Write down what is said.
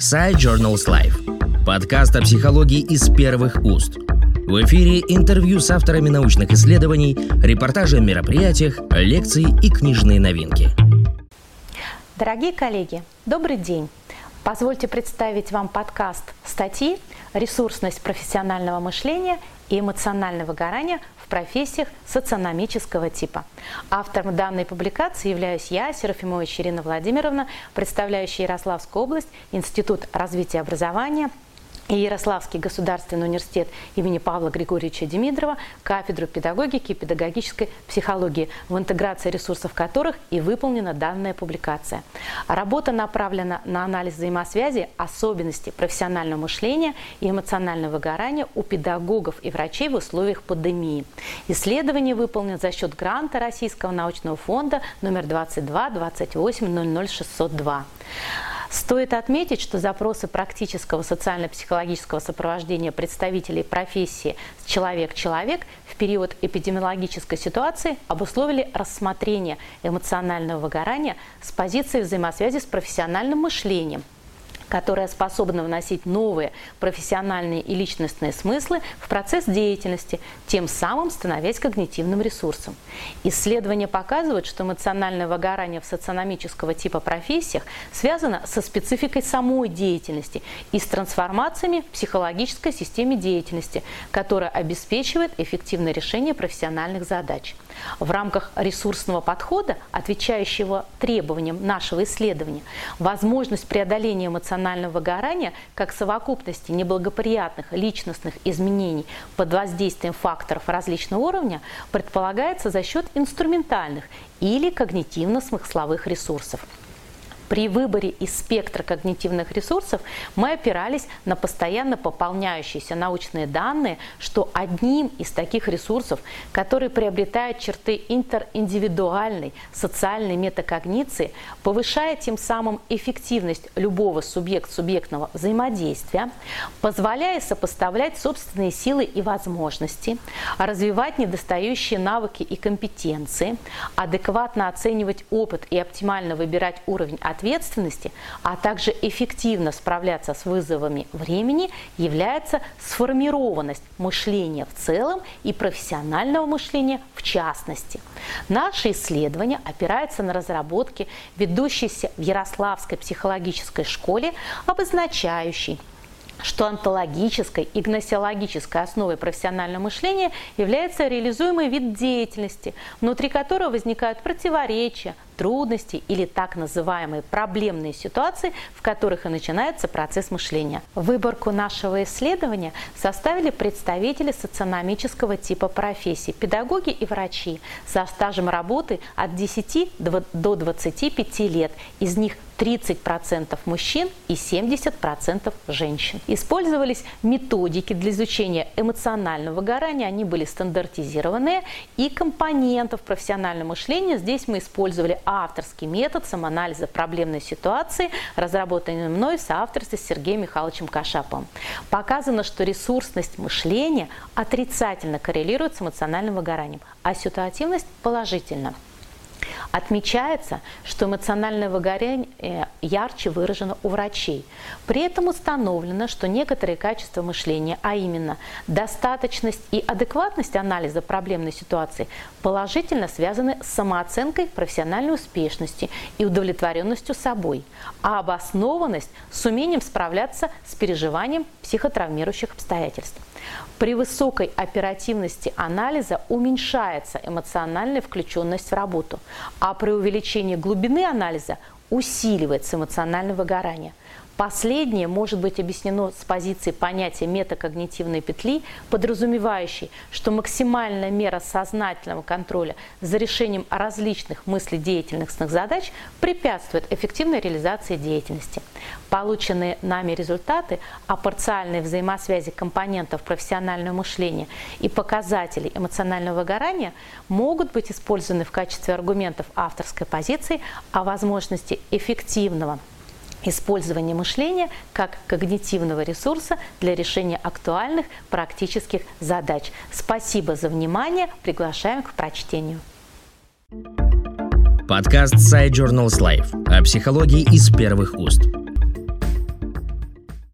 Side Journals Life. Подкаст о психологии из первых уст. В эфире интервью с авторами научных исследований, репортажи о мероприятиях, лекции и книжные новинки. Дорогие коллеги, добрый день! Позвольте представить вам подкаст статьи «Ресурсность профессионального мышления и эмоциональное выгорание в профессиях социономического типа. Автором данной публикации являюсь я, Серафимович Ирина Владимировна, представляющая Ярославскую область, Институт развития образования – и Ярославский государственный университет имени Павла Григорьевича Демидрова, кафедру педагогики и педагогической психологии, в интеграции ресурсов которых и выполнена данная публикация. Работа направлена на анализ взаимосвязи, особенностей профессионального мышления и эмоционального выгорания у педагогов и врачей в условиях пандемии. Исследование выполнено за счет гранта Российского научного фонда номер 22 28 00602. Стоит отметить, что запросы практического социально-психологического сопровождения представителей профессии «человек-человек» в период эпидемиологической ситуации обусловили рассмотрение эмоционального выгорания с позиции взаимосвязи с профессиональным мышлением – которая способна вносить новые профессиональные и личностные смыслы в процесс деятельности, тем самым становясь когнитивным ресурсом. Исследования показывают, что эмоциональное выгорание в социономического типа профессиях связано со спецификой самой деятельности и с трансформациями в психологической системе деятельности, которая обеспечивает эффективное решение профессиональных задач. В рамках ресурсного подхода, отвечающего требованиям нашего исследования, возможность преодоления эмоционального выгорания как совокупности неблагоприятных личностных изменений под воздействием факторов различного уровня предполагается за счет инструментальных или когнитивно-смысловых ресурсов. При выборе из спектра когнитивных ресурсов мы опирались на постоянно пополняющиеся научные данные, что одним из таких ресурсов, который приобретает черты интериндивидуальной социальной метакогниции, повышает тем самым эффективность любого субъект-субъектного взаимодействия, позволяя сопоставлять собственные силы и возможности, развивать недостающие навыки и компетенции, адекватно оценивать опыт и оптимально выбирать уровень ответственности, ответственности, а также эффективно справляться с вызовами времени, является сформированность мышления в целом и профессионального мышления в частности. Наше исследование опирается на разработки, ведущиеся в Ярославской психологической школе, обозначающей что онтологической и гносеологической основой профессионального мышления является реализуемый вид деятельности, внутри которого возникают противоречия, трудности или так называемые проблемные ситуации, в которых и начинается процесс мышления. Выборку нашего исследования составили представители социономического типа профессий, педагоги и врачи со стажем работы от 10 до 25 лет. Из них 30% мужчин и 70% женщин. Использовались методики для изучения эмоционального выгорания, они были стандартизированные, и компонентов профессионального мышления здесь мы использовали авторский метод самоанализа проблемной ситуации, разработанный мной в соавторстве с Сергеем Михайловичем Кашаповым. Показано, что ресурсность мышления отрицательно коррелирует с эмоциональным выгоранием, а ситуативность положительно. Отмечается, что эмоциональное выгорание э, ярче выражено у врачей. При этом установлено, что некоторые качества мышления, а именно достаточность и адекватность анализа проблемной ситуации, положительно связаны с самооценкой профессиональной успешности и удовлетворенностью собой, а обоснованность с умением справляться с переживанием психотравмирующих обстоятельств. При высокой оперативности анализа уменьшается эмоциональная включенность в работу, а при увеличении глубины анализа усиливается эмоциональное выгорание. Последнее может быть объяснено с позиции понятия метакогнитивной петли, подразумевающей, что максимальная мера сознательного контроля за решением различных мыследеятельностных задач препятствует эффективной реализации деятельности. Полученные нами результаты о парциальной взаимосвязи компонентов профессионального мышления и показателей эмоционального выгорания могут быть использованы в качестве аргументов авторской позиции о возможности эффективного использование мышления как когнитивного ресурса для решения актуальных практических задач. Спасибо за внимание. Приглашаем к прочтению. Подкаст Side Journals Life о психологии из первых уст.